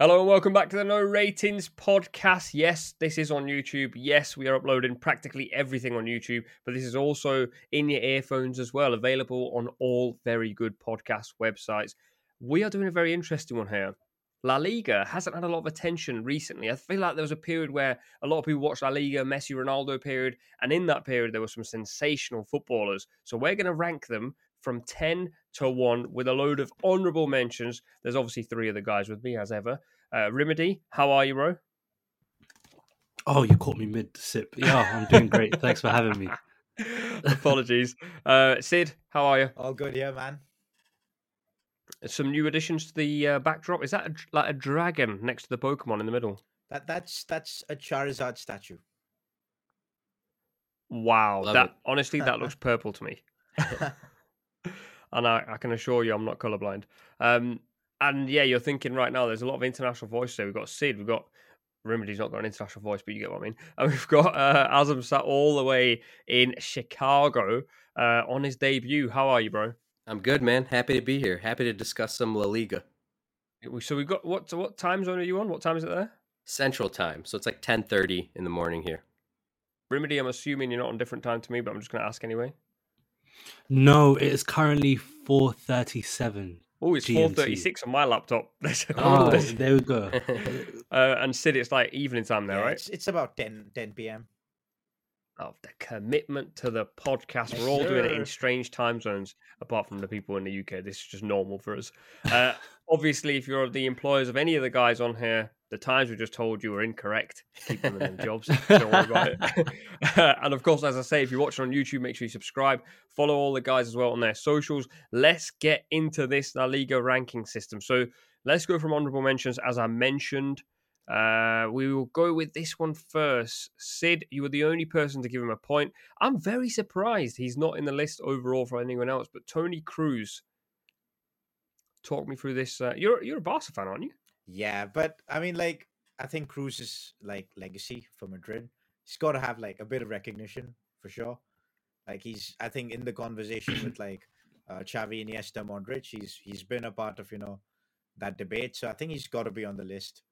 Hello and welcome back to the No Ratings podcast. Yes, this is on YouTube. Yes, we are uploading practically everything on YouTube, but this is also in your earphones as well, available on all very good podcast websites. We are doing a very interesting one here. La Liga hasn't had a lot of attention recently. I feel like there was a period where a lot of people watched La Liga, Messi, Ronaldo period, and in that period there were some sensational footballers. So we're going to rank them from 10 to 1 with a load of honourable mentions. There's obviously three of the guys with me, as ever. Uh, Rimedi, how are you, bro? Oh, you caught me mid sip. Yeah, I'm doing great. Thanks for having me. Apologies. Uh, Sid, how are you? All good, yeah, man. Some new additions to the uh, backdrop. Is that a, like a dragon next to the Pokemon in the middle? That that's that's a Charizard statue. Wow, Love that it. honestly that looks purple to me. and I, I can assure you I'm not colorblind. Um, and yeah, you're thinking right now. There's a lot of international voices there. We've got Sid. We've got Rimedi's not got an international voice, but you get what I mean. And we've got uh, Aazam sat all the way in Chicago uh, on his debut. How are you, bro? I'm good, man. Happy to be here. Happy to discuss some La Liga. So we've got what? So what time zone are you on? What time is it there? Central time, so it's like 10:30 in the morning here. Rimedi, I'm assuming you're not on different time to me, but I'm just going to ask anyway. No, it is currently 4:37. Oh, it's GMT. 4:36 on my laptop. Oh, there we go. uh, and Sid, it's like evening time now, Yeah, right? It's, it's about 10, 10 p.m. of the commitment to the podcast. Yes, We're all doing it in strange time zones, apart from the people in the UK. This is just normal for us. Uh, obviously, if you're the employers of any of the guys on here, the times we just told you were incorrect. Keep them in their jobs. Don't worry about it. and of course, as I say, if you're watching on YouTube, make sure you subscribe. Follow all the guys as well on their socials. Let's get into this La Liga ranking system. So let's go from honorable mentions. As I mentioned, uh, we will go with this one first. Sid, you were the only person to give him a point. I'm very surprised he's not in the list overall for anyone else. But Toni Kroos, talk me through this. Uh, you're you're a Barca fan, aren't you? Yeah, but I mean, like, I think Kroos's like legacy for Madrid. He's got to have like a bit of recognition for sure. Like he's, I think, in the conversation with like uh, Xavi, Iniesta, Modric, he's he's been a part of you know that debate. So I think he's got to be on the list.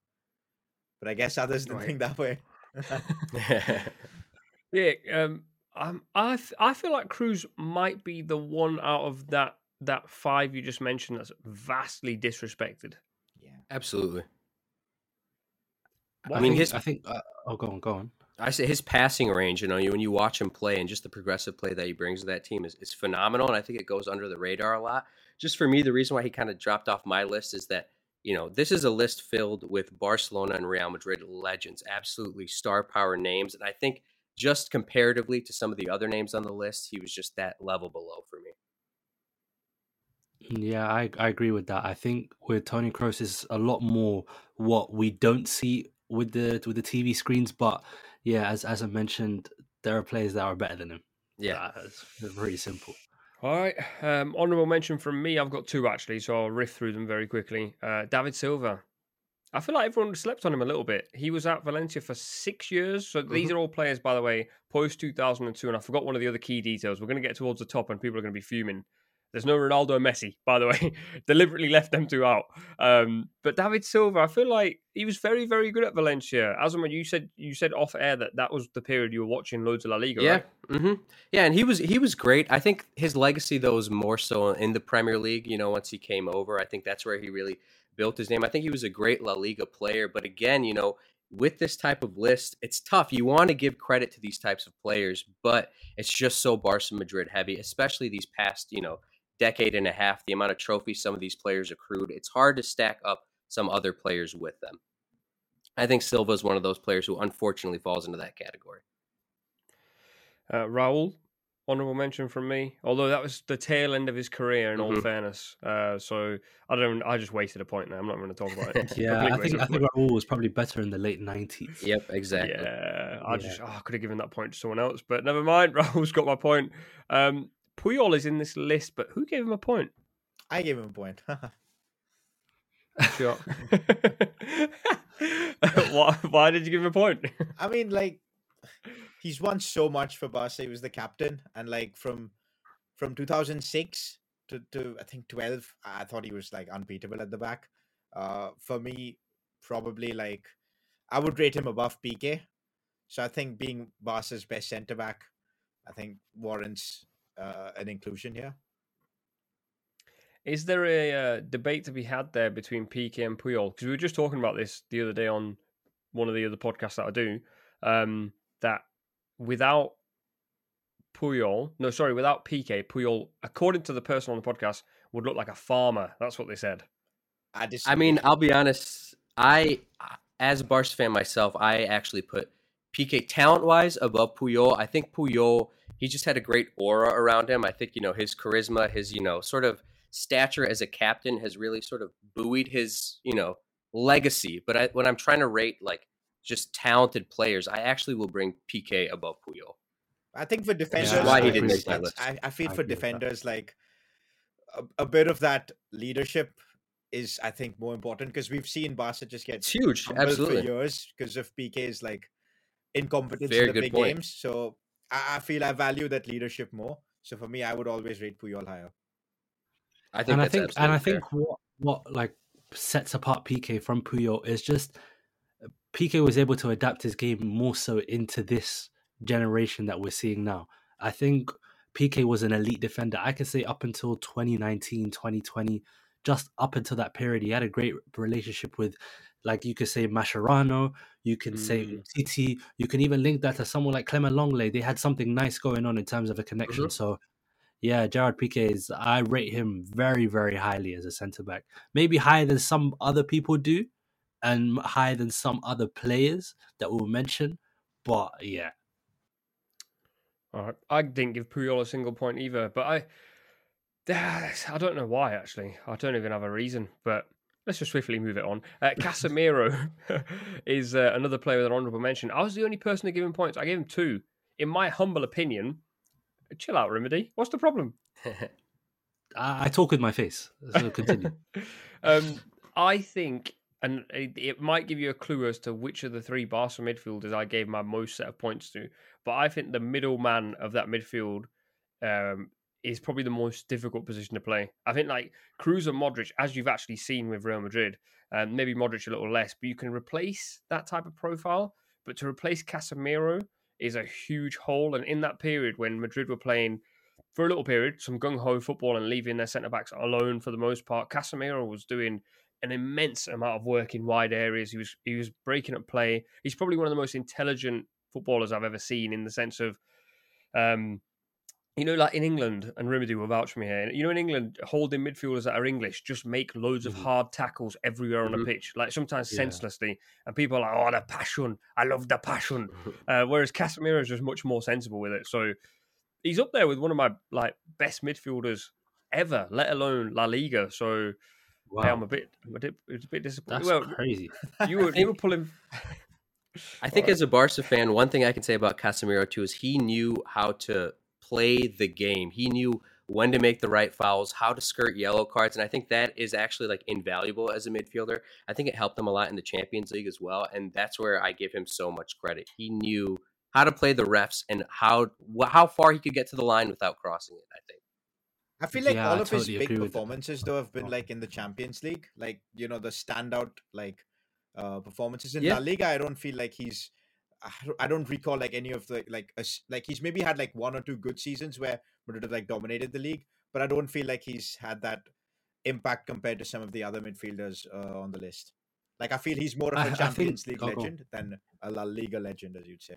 But I guess others don't Right. think that way. Yeah. Um. I'm, I f- I feel like Kroos might be the one out of that that five you just mentioned that's vastly disrespected. Absolutely. I, I mean, think, his- I think. Uh, oh, go on, go on. I say his passing range, you know, you when you watch him play and just the progressive play that he brings to that team is, is phenomenal. And I think it goes under the radar a lot. Just for me, the reason why he kind of dropped off my list is that, you know, this is a list filled with Barcelona and Real Madrid legends, absolutely star power names. And I think just comparatively to some of the other names on the list, he was just that level below for me. Yeah, I I agree with that. I think with Toni Kroos is a lot more what we don't see with the with the TV screens, but yeah, as as I mentioned, there are players that are better than him. Yeah. It's very simple. All right. Um, honorable mention from me. I've got two actually, so I'll riff through them very quickly. Uh, David Silva. I feel like everyone slept on him a little bit. He was at Valencia for six years. So these are all players, by the way, post 2002. And I forgot one of the other key details. We're going to get towards the top and people are going to be fuming. There's no Ronaldo and Messi, by the way. Deliberately left them two out. Um, but David Silva, I feel like he was very, very good at Valencia. Aazam, you said you said off air that that was the period you were watching loads of La Liga, Yeah, right? hmm yeah, and he was he was great. I think his legacy though is more so in the Premier League. You know, once he came over, I think that's where he really built his name. I think he was a great La Liga player, but again, you know, with this type of list, it's tough. You want to give credit to these types of players, but it's just so Barca Madrid heavy, especially these past you know decade and a half. The amount of trophies some of these players accrued, it's hard to stack up some other players with them. I think Silva is one of those players who unfortunately falls into that category. Uh, Raul, honorable mention from me. Although that was the tail end of his career, in all Mhm. fairness. Uh, so I don't. I just wasted a point there. I'm not going to talk about it. Yeah, I think of I a think. Raul was probably better in the late nineties. Yep, exactly. Yeah, I Yeah. just oh, I could have given that point to someone else, but never mind. Raul's got my point. Um, Puyol is in this list, but who gave him a point? I gave him a point. Sure. why, why did you give him a point? I mean, like, he's won so much for Barca. He was the captain, and like from from 2006 to, to I think 12, I thought he was like unbeatable at the back. Uh, for me, probably like I would rate him above Piqué. So I think being Barca's best centre back, I think warrants uh, an inclusion here. Is there a uh, debate to be had there between Piqué and Puyol? Because we were just talking about this the other day on one of the other podcasts that I do. Um, that without Puyol, no, sorry, without Piqué, Puyol, according to the person on the podcast, would look like a farmer. That's what they said. I, I mean, I'll be honest. I, as a Barca fan myself, I actually put Piqué talent wise above Puyol. I think Puyol, he just had a great aura around him. I think, you know, his charisma, his, you know, sort of stature as a captain has really sort of buoyed his, you know, legacy. But I, when I'm trying to rate like just talented players, I actually will bring Piqué above Puyol. I think for defenders, Yeah, why he didn't make it's- my list. I, I feel I for agree with that. defenders, like a, a bit of that leadership is, I think, more important because we've seen Barca just get It's huge. Absolutely. for years because of Piqué's like incompetence Very in the good big point. games. So I, I feel I value that leadership more. So for me, I would always rate Puyol higher. I think and I think and I absolutely think what what like sets apart Piqué from Puyol is just uh, Piqué was able to adapt his game more so into this generation that we're seeing now. I think Piqué was an elite defender. I can say up until 2019, 2020, just up until that period, he had a great relationship with, like you could say Mascherano, you can say Mm. Titi, you can even link that to someone like Clément Lenglet. They had something nice going on in terms of a connection. Mhm. So, yeah, Gerard Piqué is. I rate him very, very highly as a centre back. Maybe higher than some other people do, and higher than some other players that we'll mention. But yeah, All right. I didn't give Puyol a single point either, but I, I don't know why actually. I don't even have a reason, but let's just swiftly move it on. Uh, Casemiro is uh, another player with an honourable mention. I was the only person to give him points. I gave him two. In my humble opinion, chill out, Rimedi. What's the problem? I, I talk with my face. So continue. um, I think, and it, it might give you a clue as to which of the three Barca midfielders I gave my most set of points to. But I think the middleman of that midfield um, is probably the most difficult position to play. I think like Kroos and Modric, as you've actually seen with Real Madrid, um, maybe Modric a little less, but you can replace that type of profile. But to replace Casemiro is a huge hole. And in that period when Madrid were playing for a little period, some gung ho football and leaving their centre backs alone for the most part. Casemiro was doing an immense amount of work in wide areas. He was he was breaking up play. He's probably one of the most intelligent footballers I've ever seen in the sense of, um, you know, like in England, and Rimedi will vouch for me here. You know, in England, holding midfielders that are English just make loads of Mhm. hard tackles everywhere on Mhm. the pitch, like sometimes Yeah. senselessly, and people are like, "Oh, the passion! I love the passion." Uh, whereas Casemiro is just much more sensible with it. So he's up there with one of my like best midfielders ever, let alone La Liga. So Wow, yeah, I'm a bit, I'm a bit, it's a bit disappointed. that's Well, crazy. you were you were pulling. I think as a Barca fan, one thing I can say about Casemiro too is he knew how to play the game. He knew when to make the right fouls, how to skirt yellow cards, and I think that is actually like invaluable as a midfielder. I think it helped him a lot in the Champions League as well, and that's where I give him so much credit. He knew how to play the refs and how wh- how far he could get to the line without crossing it. I think. I feel like Yeah, all I of his big agree with that. performances though have been Oh. like in the Champions League, like you know the standout like uh performances in Yeah. La Liga. I don't feel like he's. I don't- recall like any of the like a like he's maybe had like one or two good seasons where Madrid have like dominated the league, but I don't feel like he's had that impact compared to some of the other midfielders uh, on the list. Like I feel he's more of I- I a think- Champions League oh, legend than a La Liga legend, as you'd say.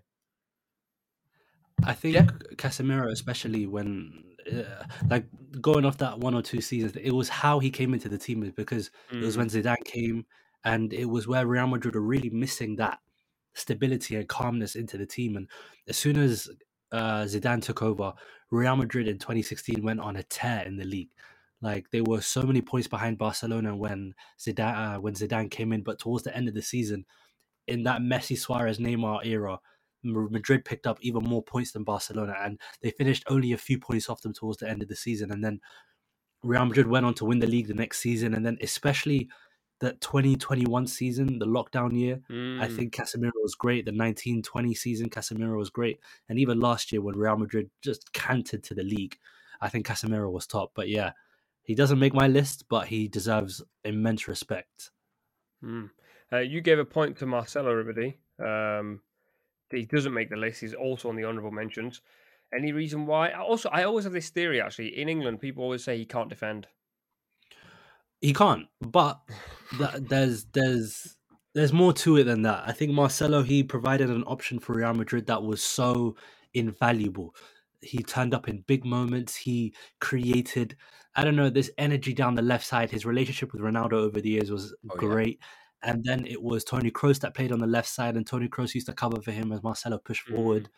I think Yeah. Casemiro, especially when, uh, like, going off that one or two seasons, it was how he came into the team because it was Mm. when Zidane came, and it was where Real Madrid are really missing that stability and calmness into the team. And as soon as uh, Zidane took over, Real Madrid in 2016 went on a tear in the league. Like they were so many points behind Barcelona when Zidane uh, when Zidane came in, but towards the end of the season, in that Messi, Suarez, Neymar era, Madrid picked up even more points than Barcelona, and they finished only a few points off them towards the end of the season. And then Real Madrid went on to win the league the next season, and then especially the 2021 season, the lockdown year, I Mm. think Casemiro was great. The 1920 season, Casemiro was great. And even last year, when Real Madrid just cantered to the league, I think Casemiro was top. But yeah, he doesn't make my list, but he deserves immense respect. Mm. Uh, you gave a point to Marcelo Rimedi. Um, he doesn't make the list. He's also on the honourable mentions. Any reason why? Also, I always have this theory. Actually, in England, people always say he can't defend. He can't, but th- there's there's there's more to it than that. I think Marcelo he provided an option for Real Madrid that was so invaluable. He turned up in big moments. He created, I don't know, this energy down the left side. His relationship with Ronaldo over the years was Oh, yeah. great. And then it was Toni Kroos that played on the left side, and Toni Kroos used to cover for him as Marcelo pushed Mm. forward.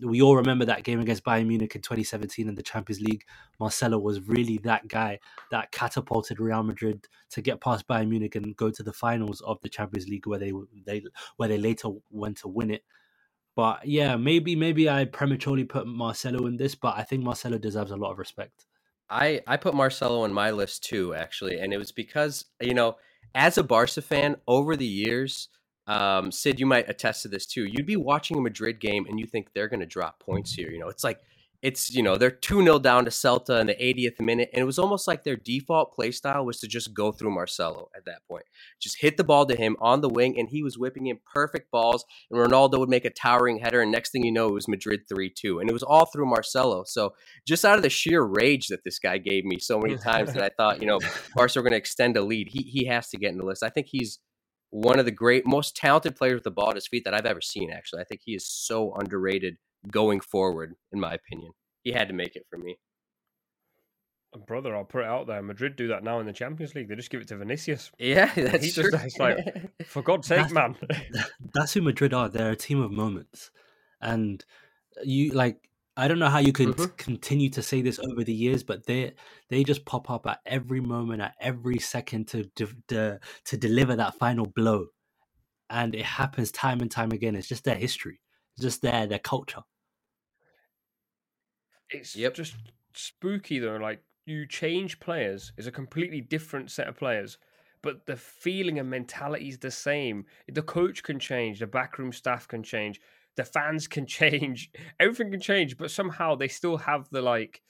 We all remember that game against Bayern Munich in 2017 in the Champions League. Marcelo was really that guy that catapulted Real Madrid to get past Bayern Munich and go to the finals of the Champions League, where they they where they later went to win it. But yeah, maybe maybe I prematurely put Marcelo in this, but I think Marcelo deserves a lot of respect. I I put Marcelo on my list too, actually, and it was because you know, as a Barca fan, over the years, um, Sid, you might attest to this too. You'd be watching a Madrid game and you think they're going to drop points here. You know, it's like it's you know they're two 0 down to Celta in the 80th minute, and it was almost like their default play style was to just go through Marcelo at that point, just hit the ball to him on the wing, and he was whipping in perfect balls, and Ronaldo would make a towering header, and next thing you know, it was Madrid three two, and it was all through Marcelo. So just out of the sheer rage that this guy gave me so many times that I thought, you know, Barca are going to extend a lead. He he has to get in the list. I think he's one of the great, most talented players with the ball at his feet that I've ever seen. Actually, I think he is so underrated going forward, in my opinion. He had to make it for me. Brother, I'll put it out there. Madrid do that now in the Champions League. They just give it to Vinicius. Yeah, that's He true. just- it's like- For God's sake, That's- man. That's who Madrid are. They're a team of moments, and you like. I don't know how you can Mhm. continue to say this over the years, but they they just pop up at every moment, at every second to de- de- to deliver that final blow, and it happens time and time again. It's just their history, it's just their their culture. it's Yep. just spooky though. Like you change players, it's a completely different set of players, but the feeling and mentality is the same. The coach can change, the backroom staff can change, the fans can change, everything can change, but somehow they still have the like.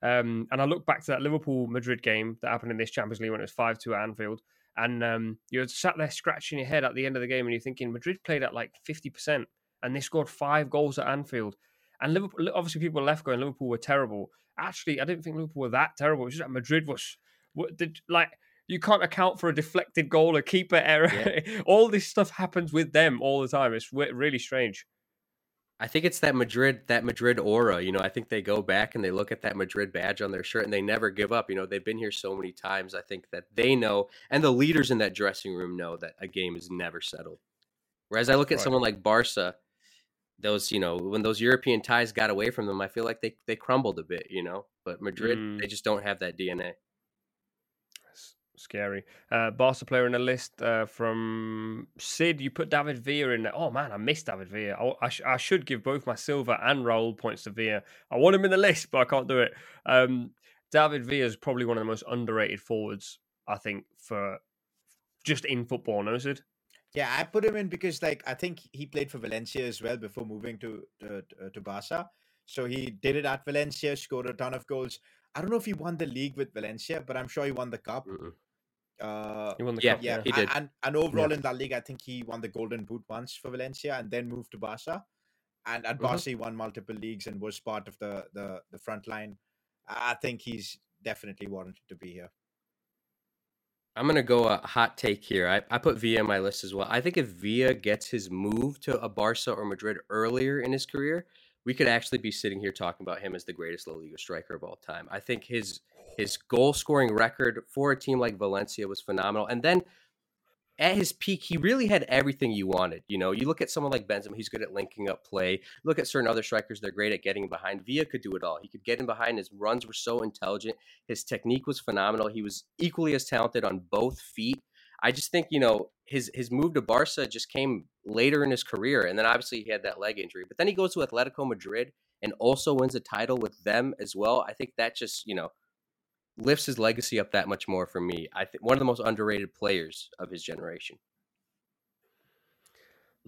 Um, and I look back to that Liverpool Madrid game that happened in this Champions League when it was five two at Anfield, and um, you're sat there scratching your head at the end of the game, and you're thinking Madrid played at like fifty percent, and they scored five goals at Anfield. And Liverpool, obviously, people left going Liverpool were terrible. Actually, I didn't think Liverpool were that terrible. It was just that Madrid was, what did like you can't account for a deflected goal, a keeper error. all this stuff happens with them all the time. It's really strange. I think it's that Madrid that Madrid aura. You know, I think they go back and they look at that Madrid badge on their shirt and they never give up. You know, they've been here so many times. I think that they know, and the leaders in that dressing room know that a game is never settled. Whereas I look at Right. someone like Barca, those you know when those European ties got away from them, I feel like they they crumbled a bit. You know, but Madrid Mm. they just don't have that DNA. Scary. Uh, Barca player in the list uh, from Sid. You put David Villa in there. Oh man, I missed David Villa. I, I, sh- I should give both my Silva and Raul points to Villa. I want him in the list, but I can't do it. Um, David Villa is probably one of the most underrated forwards, I think, for just in football. No, Sid. Yeah, I put him in because like I think he played for Valencia as well before moving to to, to- Barca. So he did it at Valencia, scored a ton of goals. I don't know if he won the league with Valencia, but I'm sure he won the cup. Mm-mm. Uh, He won the Yeah, cup. yeah, he did. And, and overall in that league, I think he won the Golden Boot once for Valencia and then moved to Barca. And at Mhm. Barca, he won multiple leagues and was part of the the the front line. I I think he's definitely warranted to be here. I'm gonna go a hot take here. I, I put Villa in my list as well. I think if Villa gets his move to a Barca or Madrid earlier in his career, we could actually be sitting here talking about him as the greatest La Liga striker of all time. I think his his goal scoring record for a team like Valencia was phenomenal. And then at his peak, he really had everything you wanted. You know, you look at someone like Benzema, he's good at linking up play. Look at certain other strikers, they're great at getting behind. Villa could do it all. He could get in behind. His runs were so intelligent. His technique was phenomenal. He was equally as talented on both feet. I just think, you know, his his move to Barca just came later in his career. And then obviously he had that leg injury. But then he goes to Atletico Madrid and also wins a title with them as well. I think that just, you know, lifts his legacy up that much more for me. I think one of the most underrated players of his generation.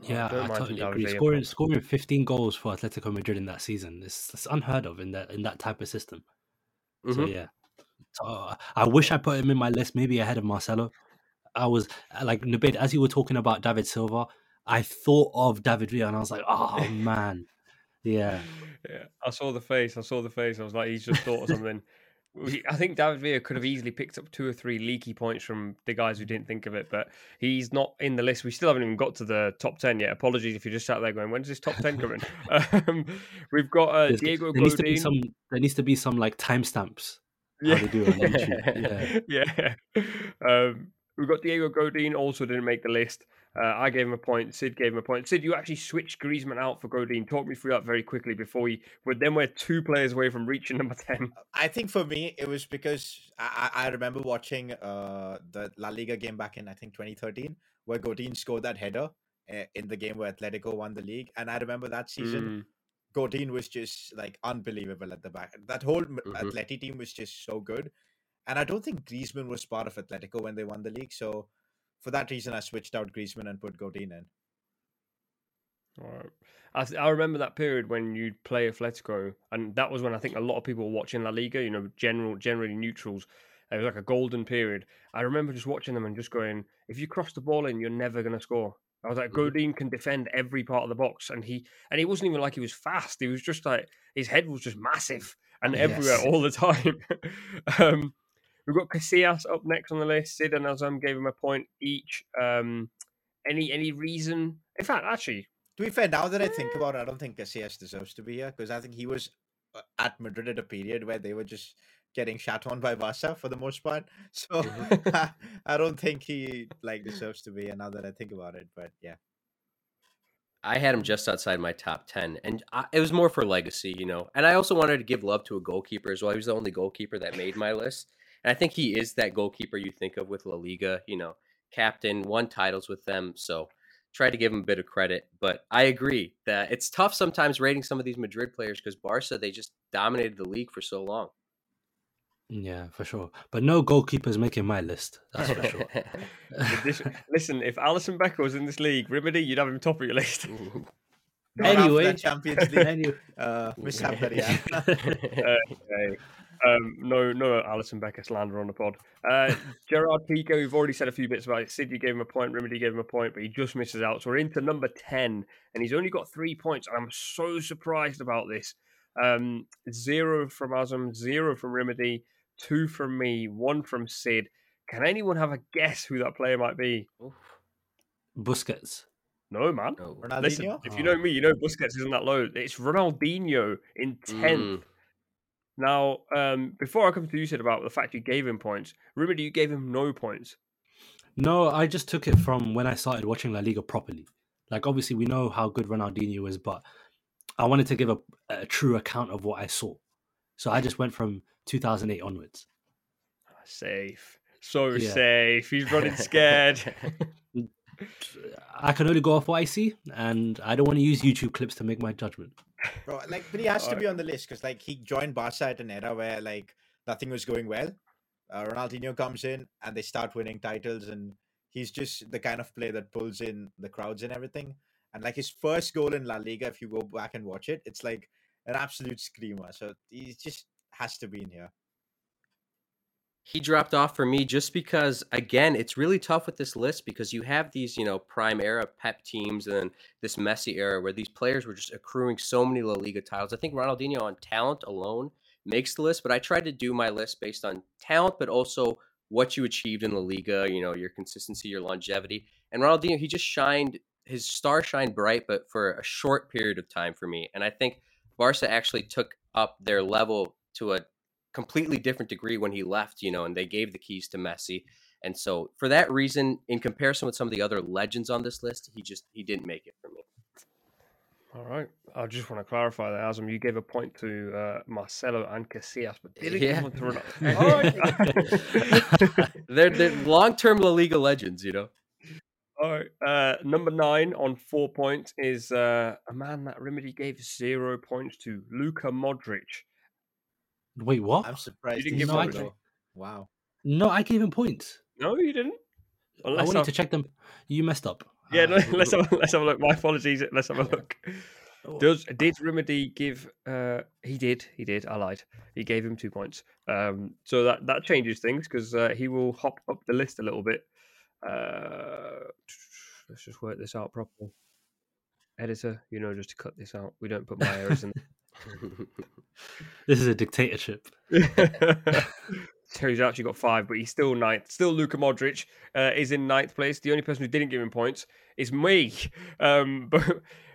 Yeah, I totally agree. Villa, Scoring scoring 15 goals for Atletico Madrid in that season is that's unheard of in that in that type of system. So Mhm. yeah, so uh, I wish I put him in my list maybe ahead of Marcelo. I was uh, like Nubaid, as you were talking about David Silva, I thought of David Villa and I was like, oh man. Yeah. Yeah, I saw the face. I saw the face. I was like, he's just thought of something. I think David Villa could have easily picked up two or three leaky points from the guys who didn't think of it, but he's not in the list. We still haven't even got to the top ten yet. Apologies if you're just sat there going, "When's this top ten coming?" um, we've got uh, Diego there needs to be Godin. some there needs to be some like timestamps. How they do it. Yeah. yeah. Um, we've got Diego Godin also didn't make the list. Uh, I gave him a point. Sid gave him a point. Sid, you actually switched Griezmann out for Godin. Talk me through that very quickly before we. But then we're two players away from reaching number ten. I think for me it was because I, I remember watching uh the La Liga game back in I think 2013 where Godin scored that header uh, in the game where Atletico won the league, and I remember that season Mm, Godin was just like unbelievable at the back. That whole m Mhm. Atleti team was just so good, and I don't think Griezmann was part of Atletico when they won the league. So for that reason, I switched out Griezmann and put Godin in. all right. I, th- I remember that period when you'd play Atletico, and that was when I think a lot of people were watching La Liga. You know, general, generally neutrals. It was like a golden period. I remember just watching them and just going, "If you cross the ball in, you're never going to score." I was like, Mhm. Godin can defend every part of the box, and he and he wasn't even like he was fast. He was just like his head was just massive and everywhere Yes. all the time. um, we've got Casillas up next on the list. Sid and Aazam gave him a point each. Um, any any reason? In fact, actually, To be fair, now that I think about it, I don't think Casillas deserves to be here because I think he was uh, at Madrid at a period where they were just getting shat on by Barca for the most part. So Mm-hmm. I don't think he like deserves to be here now that I think about it. But yeah, I had him just outside my top 10, and I, it was more for legacy, you know. And I also wanted to give love to a goalkeeper as well. He was the only goalkeeper that made my list. And I think he is that goalkeeper you think of with La Liga, you know, captain, won titles with them. So try to give him a bit of credit. But I agree that it's tough sometimes rating some of these Madrid players because Barca, they just dominated the league for so long. Yeah, for sure. But no goalkeepers making my list. That's for sure. Listen, if Alisson Becker was in this league, Rimedi, you'd have him top of your list. Anyway. Champions League anyway, uh, mishap that he had. Okay. Um, no, no Alisson Becker slander on the pod. Uh, Gerard Piqué, we've already said a few bits about it. Sidney gave him a point, Rimedi gave him a point, but he just misses out. So we're into number 10, and he's only got three points. And I'm so surprised about this. Um, zero from Aazam, zero from Rimedi, two from me, one from Sid. Can anyone have a guess who that player might be? Oof, Busquets. No, man. no. Listen, if you know me, you know Busquets isn't that low. It's Ronaldinho in 10th. Mm. Now, um, before I come to you, said about the fact you gave him points. Remember, you gave him no points. No, I just took it from when I started watching La Liga properly. Like, obviously, we know how good Ronaldinho is, but I wanted to give a, a true account of what I saw. So I just went from 2008 onwards. Safe, so Yeah. safe. He's running scared. I can only go off what I see, and I don't want to use YouTube clips to make my judgment. Bro, like, but he has to be on the list because, like, he joined Barca at an era where like nothing was going well. Uh, Ronaldinho comes in and they start winning titles, and he's just the kind of player that pulls in the crowds and everything. And like his first goal in La Liga, if you go back and watch it, it's like an absolute screamer. So he just has to be in here. He dropped off for me just because again it's really tough with this list because you have these you know prime era pep teams and then this Messi era where these players were just accruing so many la liga titles. I think ronaldinho on talent alone makes the list but i tried to do my list based on talent but also what you achieved in la liga you know your consistency your longevity. And ronaldinho he just shined his star shined bright but for a short period of time for me. And i think barca actually took up their level to a completely different degree when he left, you know, and they gave the keys to Messi. And so for that reason, in comparison with some of the other legends on this list, he just he didn't make it for me. All right. I just want to clarify that, Aazam. You gave a point to uh, Marcelo and Casillas, but didn't give Yeah. one to Ronaldo. Right. They're they're long term La Liga legends, you know. All right. Uh, number nine on four points is uh, a man that Rimedi gave zero points to, Luka Modric. Wait, what? I'm surprised. you didn't give so one? low. Wow. No, I gave him points. No, you didn't. I Unless wanted I- to check them. You messed up. Yeah, Uh, no, let's have, a- let's have a look. My apologies. Let's have a look. Oh. Does did Rimedi give? Uh, he did. He did. I lied. He gave him two points. Um, so that that changes things because uh, he will hop up the list a little bit. Uh, let's just work this out properly. Editor, you know, just to cut this out, we don't put my errors in. This is a dictatorship. he's actually got five, but he's still ninth. Still, Luka Modric uh, is in ninth place. The only person who didn't give him points is me. Um, but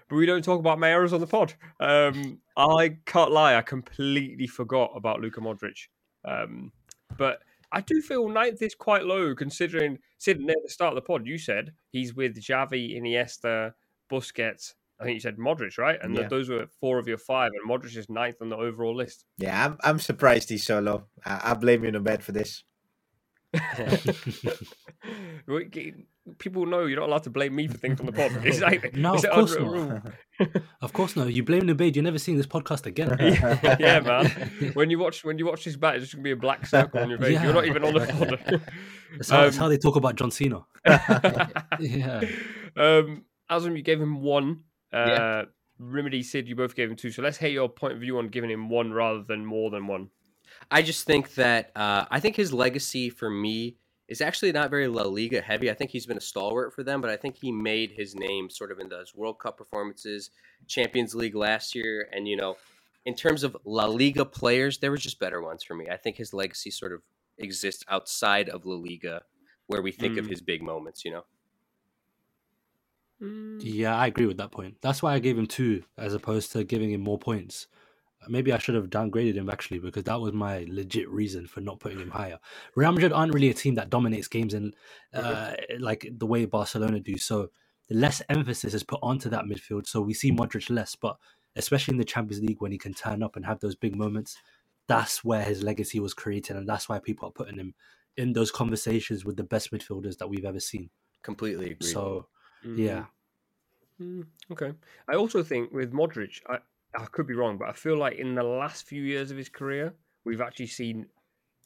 but we don't talk about my errors on the pod. Um, I can't lie, I completely forgot about Luka Modric. Um, but I do feel ninth is quite low considering sitting at the start of the pod. You said he's with Xavi, Iniesta, Busquets. I think you said Modric, right? And Yeah. that those were four of your five, and Modric is ninth on the overall list. Yeah, I'm I'm surprised he's so low. I, I blame you, Nubaid, for this. People know you're not allowed to blame me for things on the pod. It's like, No, it's of course not. rule. Of course, no. You blame the bait. You're never seeing this podcast again. yeah, man. When you watch when you watch this back, it's just gonna be a black circle on your face. You're not even on the pod. That's how, that's Um, how they talk about John Cena. Yeah. um, Aazam, you gave him one. Uh, Yeah. Rimedi, Sid, you both gave him two. So let's hear your point of view on giving him one rather than more than one. I just think that uh, I think his legacy for me is actually not very La Liga heavy. I think he's been a stalwart for them, but I think he made his name sort of in those World Cup performances, Champions League last year, and you know, in terms of La Liga players, there were just better ones for me. I think his legacy sort of exists outside of La Liga, where we think of Mm. his big moments. You know, Yeah, I agree with that point. That's why I gave him two as opposed to giving him more points. Maybe I should have downgraded him actually because that was my legit reason for not putting him higher. Real Madrid aren't really a team that dominates games in uh, like the way Barcelona do. So less emphasis is put onto that midfield. So we see Modric less, but especially in the Champions League when he can turn up and have those big moments, that's where his legacy was created, and that's why people are putting him in those conversations with the best midfielders that we've ever seen. completely agree. So Mm. yeah. Mm, okay. I also think with Modric, I, I could be wrong, but I feel like in the last few years of his career, we've actually seen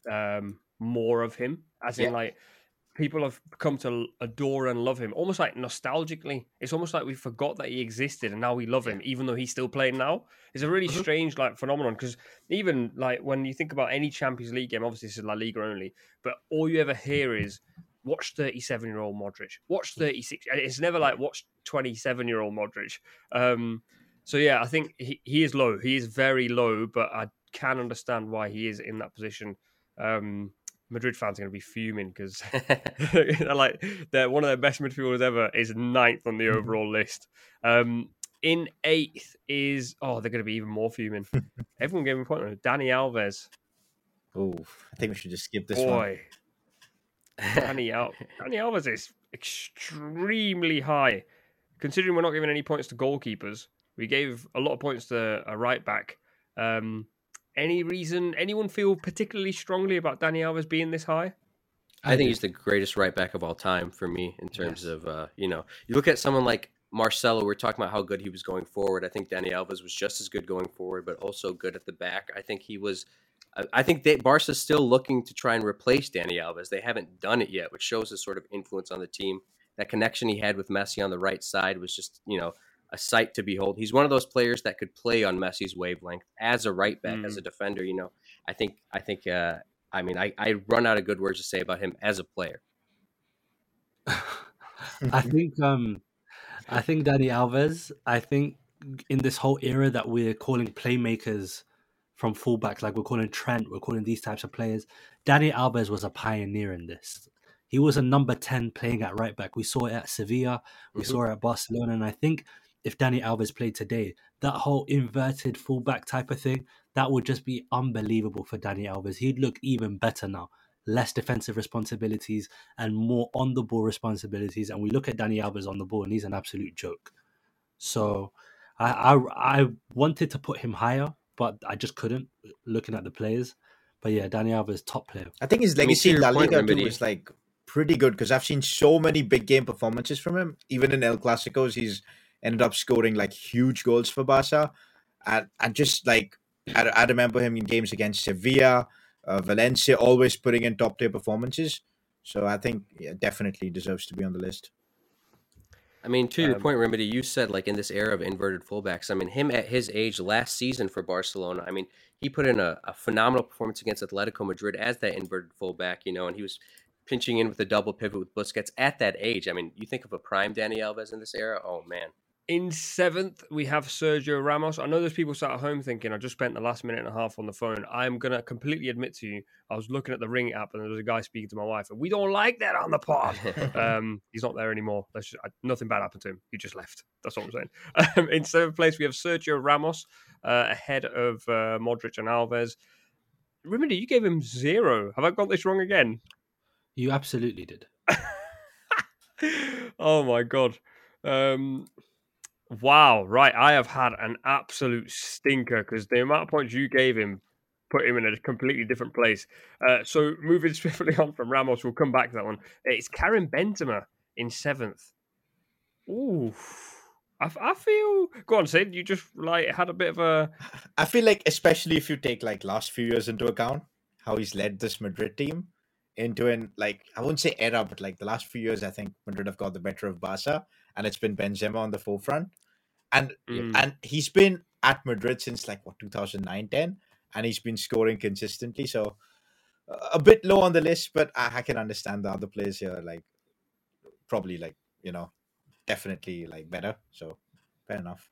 um, more of him. As in, Yeah. like, people have come to adore and love him almost like nostalgically. It's almost like we forgot that he existed and now we love him, even though he's still playing now. It's a really Mhm. strange, like, phenomenon because even, like, when you think about any Champions League game, obviously this is La Liga only, but all you ever hear is, watch 37 year old Modric, watch 36. It's never like watch 27 year old Modric. Um, so yeah, I think he, he is low. He is very low, but I can understand why he is in that position. Um, Madrid fans are going to be fuming because like they're one of their best midfielders ever is ninth on the overall list. Um, in eighth is oh they're going to be even more fuming. Everyone gave him a point. Dani Alves, Oh, I think we should just skip this one. boy, Dani Al- Dani Alves is extremely high. Considering we're not giving any points to goalkeepers, we gave a lot of points to a right back. Um, any reason? Anyone feel particularly strongly about Dani Alves being this high? I think he's the greatest right back of all time for me in terms Yes. of uh, you know you look at someone like Marcelo. We're talking about how good he was going forward. I think Dani Alves was just as good going forward, but also good at the back. I think he was. I- I think that Barca's still looking to try and replace Dani Alves. They haven't done it yet, which shows his sort of influence on the team. That connection he had with Messi on the right side was just you know a sight to behold. He's one of those players that could play on Messi's wavelength as a right back, as a defender. You know, I think I think uh, I mean, I, I run out of good words to say about him as a player. I think um I think Dani Alves, I think in this whole era that we're calling playmakers from fullback, like we're calling Trent, we're calling these types of players, Dani Alves was a pioneer in this. He was a number 10 playing at right back. We saw it at Sevilla, we Mhm. saw it at Barcelona, and I think if Dani Alves played today, that whole inverted fullback type of thing, that would just be unbelievable for Dani Alves. He'd look even better now. Less defensive responsibilities, and more on the ball responsibilities. And we look at Dani Alves on the ball, and he's an absolute joke. So I I, I wanted to put him higher, but I just couldn't. Looking at the players, but yeah, Dani Alves top player. I think his legacy in your La point, Liga too is like pretty good because I've seen so many big game performances from him. Even in El Clasicos, he's ended up scoring like huge goals for Barca, and and just like I, I remember him in games against Sevilla, uh, Valencia, always putting in top tier performances. So I think yeah, definitely deserves to be on the list. I mean, to your Um, point, Rimedi, you said like in this era of inverted fullbacks. I mean, him at his age last season for Barcelona. I mean, he put in a, a phenomenal performance against Atletico Madrid as that inverted fullback. You know, and he was pinching in with a double pivot with Busquets at that age. I mean, you think of a prime Dani Alves in this era. Oh man. In seventh, we have Sergio Ramos. I know there's people sat at home thinking, I just spent the last minute and a half on the phone. I'm going to completely admit to you, I was looking at the Ring app and there was a guy speaking to my wife, and we don't like that on the pod. um, he's not there anymore. Just, nothing bad happened to him. He just left. That's what I'm saying. Um, in seventh place, we have Sergio Ramos uh, ahead of uh, Modric and Alves. Remember, you gave him zero. Have I got this wrong again? You absolutely did. oh my god. Um, Wow, right. I have had an absolute stinker because the amount of points you gave him put him in a completely different place. Uh, so moving swiftly on from Ramos, we'll come back to that one. It's Karim Benzema in seventh. Ooh. I, I feel. Go on, Sid. You just like had a bit of a. I feel like, especially if you take like last few years into account, how he's led this Madrid team into an like I wouldn't say era, but like the last few years, I think Madrid have got the better of Barca, and it's been Benzema on the forefront. And mm. and he's been at Madrid since like what 2009 10 and he's been scoring consistently. So a bit low on the list but I, I, can understand the other players here like probably like you know definitely like better. So fair enough.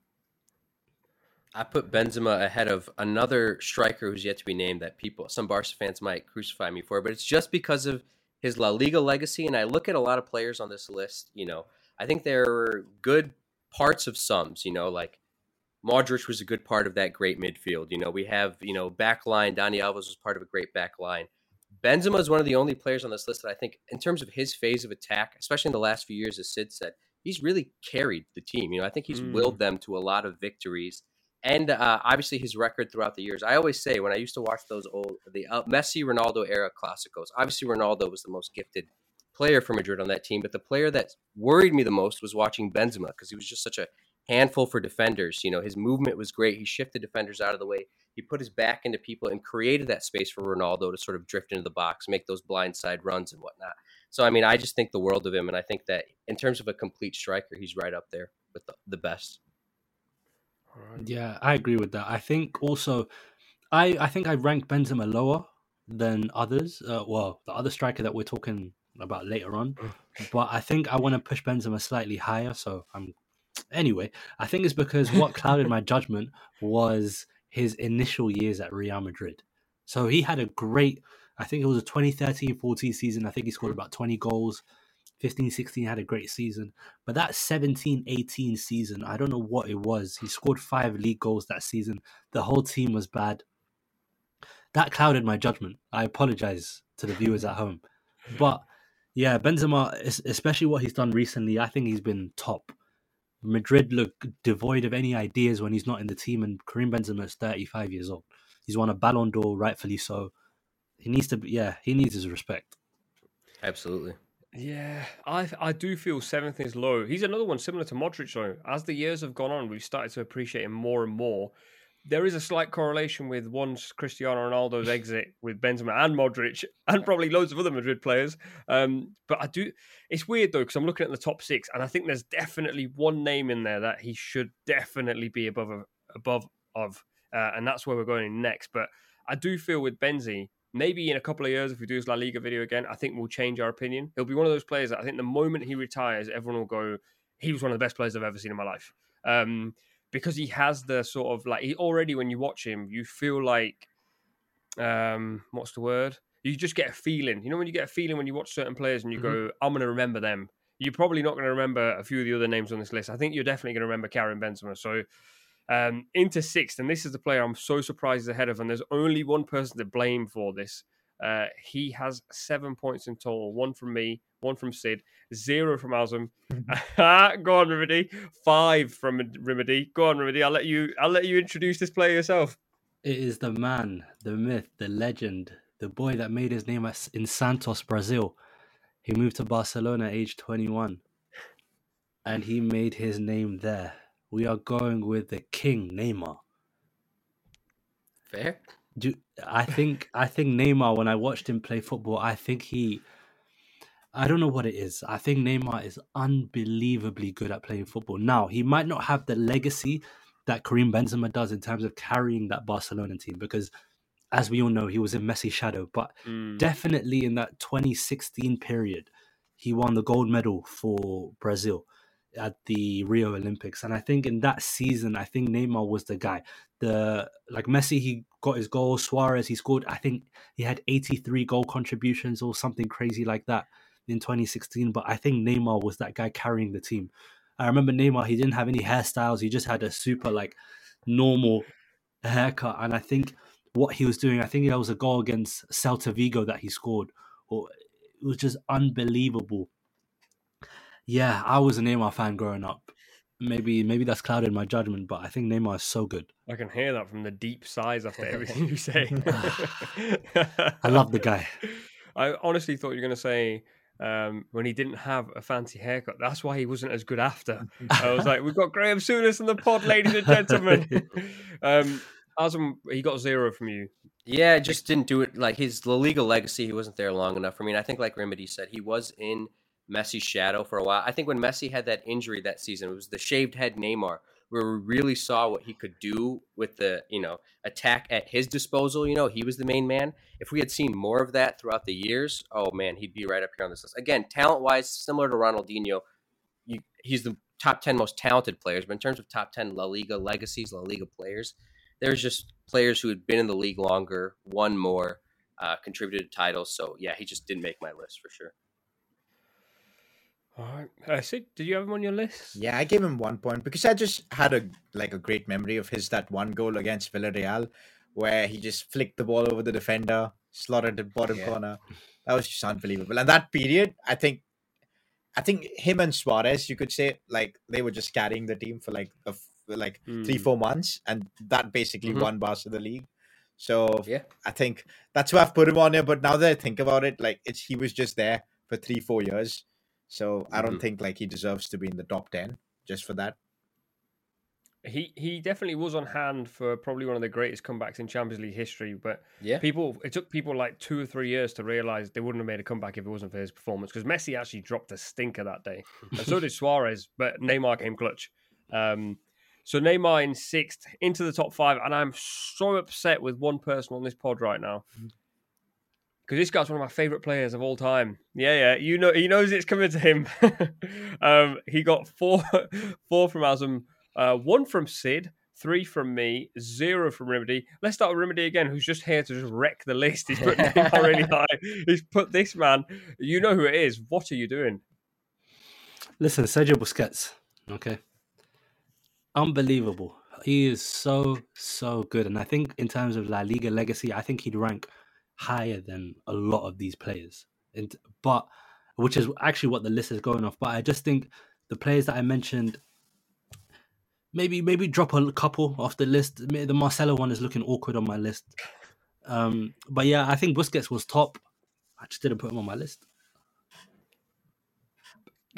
I put Benzema ahead of another striker who's yet to be named that people some Barca fans might crucify me for but it's just because of his La Liga legacy. And I look at a lot of players on this list you know I think there are good parts of sums, you know, like Modric was a good part of that great midfield. You know, we have, you know, back line, Dani Alves was part of a great back line. Benzema is one of the only players on this list that I think, in terms of his phase of attack, especially in the last few years, as Sid said, he's really carried the team. You know, I think he's mm. willed them to a lot of victories. And uh, obviously his record throughout the years. I always say when I used to watch those old, the uh, Messi Ronaldo era Clásicos, obviously Ronaldo was the most gifted player for Madrid on that team, but the player that worried me the most was watching Benzema because he was just such a handful for defenders. You know, his movement was great. He shifted defenders out of the way. He put his back into people and created that space for Ronaldo to sort of drift into the box, make those blindside runs and whatnot. So, I mean, I just think the world of him. And I think that in terms of a complete striker, he's right up there with the, the best. Yeah, I agree with that. I think also, I, I think I rank Benzema lower than others. Uh, well, the other striker that we're talking about later on. Mm. but I think I want to push Benzema slightly higher. So I'm anyway. I think it's because what clouded my judgment was his initial years at Real Madrid. So he had a great. I think it was a 2013-14 season. I think he scored about 20 goals. 15-16 had a great season. But that 17-18 season, I don't know what it was. He scored five league goals that season. The whole team was bad. That clouded my judgment. I apologize to the viewers at home. But yeah, Benzema, especially what he's done recently, I think he's been top. Madrid look devoid of any ideas when he's not in the team, and Karim Benzema is 35 years old. He's won a Ballon d'Or, rightfully so. He needs to, be, yeah, he needs his respect. Absolutely. Yeah, I I do feel seventh is low. He's another one similar to Modric though. As the years have gone on, we've started to appreciate him more and more there is a slight correlation with once Cristiano Ronaldo's exit with Benzema and Modric and probably loads of other Madrid players. Um, but I do, it's weird though because I'm looking at the top six and I think there's definitely one name in there that he should definitely be above above of, uh, and that's where we're going next. But I do feel with Benzi, maybe in a couple of years if we do his La Liga video again, I think we'll change our opinion. He'll be one of those players that I think the moment he retires, everyone will go, he was one of the best players I've ever seen in my life. Um, because he has the sort of like he already when you watch him, you feel like um what's the word? You just get a feeling. You know when you get a feeling when you watch certain players and you mm-hmm. go, I'm gonna remember them. You're probably not gonna remember a few of the other names on this list. I think you're definitely gonna remember Karim Benzema. So um, into sixth, and this is the player I'm so surprised ahead of, and there's only one person to blame for this. Uh, he has seven points in total, one from me, one from Sid, zero from Aazam. Go on, Rimedi. Five from Rimedi. Go on, Rimedi. I'll let you. I'll let you introduce this player yourself. It is the man, the myth, the legend, the boy that made his name in Santos, Brazil. He moved to Barcelona at age 21, and he made his name there. We are going with the king, Neymar. Fair. Do, I think I think Neymar. When I watched him play football, I think he I don't know what it is. I think Neymar is unbelievably good at playing football. Now, he might not have the legacy that Karim Benzema does in terms of carrying that Barcelona team because as we all know, he was in Messi's shadow, but Mm. definitely in that 2016 period, he won the gold medal for Brazil at the Rio Olympics. And I think in that season, I think Neymar was the guy. The like Messi, he got his goal. Suarez, he scored. I think he had 83 goal contributions or something crazy like that in 2016. But I think Neymar was that guy carrying the team. I remember Neymar, he didn't have any hairstyles. He just had a super like normal haircut. And I think what he was doing, I think that was a goal against Celta Vigo that he scored. Or it was just unbelievable. Yeah, I was a Neymar fan growing up. Maybe maybe that's clouded my judgment, but I think Neymar is so good. I can hear that from the deep sighs after everything you say. I love the guy. I honestly thought you were going to say um, when he didn't have a fancy haircut. That's why he wasn't as good after. I was like, we've got Graham Souness in the pod, ladies and gentlemen. um, Aazam, he got zero from you. Yeah, it just didn't do it. Like his La Liga legacy, he wasn't there long enough. I mean, I think like Rimedi said, he was in Messi's shadow for a while. I think when Messi had that injury that season, it was the shaved head Neymar, where we really saw what he could do with the you know attack at his disposal. You know, he was the main man. If we had seen more of that throughout the years, oh man, he'd be right up here on this list. Again, talent wise, similar to Ronaldinho, you, he's the top ten most talented players. But in terms of top ten La Liga legacies, La Liga players, there's just players who had been in the league longer, won more, uh, contributed to titles. So yeah, he just didn't make my list for sure. All right. Uh, Sid, did you have him on your list? Yeah, I gave him one point because I just had a like a great memory of his that one goal against Villarreal, where he just flicked the ball over the defender, slotted the bottom Yeah. corner. That was just unbelievable. And that period, I think, I think him and Suarez, you could say, like they were just carrying the team for like a f like three Hmm. four months, and that basically Mhm. won Barca the league. So Yeah. I think that's why I've put him on here. But now that I think about it, like it's he was just there for three four years. So I don't Mhm. think like he deserves to be in the top ten just for that. He he definitely was on hand for probably one of the greatest comebacks in Champions League history. But Yeah. people, it took people like two or three years to realize they wouldn't have made a comeback if it wasn't for his performance. Because Messi actually dropped a stinker that day, and so did Suarez. But Neymar came clutch. Um, so Neymar in sixth into the top five, and I'm so upset with one person on this pod right now. Because this guy's one of my favorite players of all time. Yeah, yeah, you know, he knows it's coming to him. um, he got four, four from Aazam, uh, one from Sid, three from me, zero from Rimedi. Let's start with Rimedi again, who's just here to just wreck the list. He's put really high. He's put this man. You know who it is. What are you doing? Listen, Sergio Busquets, okay, unbelievable. He is so so good, and I think in terms of La Liga legacy, I think he'd rank higher than a lot of these players. And but which is actually what the list is going off. But I just think the players that I mentioned, maybe maybe drop a couple off the list. The Marcelo one is looking awkward on my list. Um, but yeah, I think Busquets was top. I just didn't put him on my list.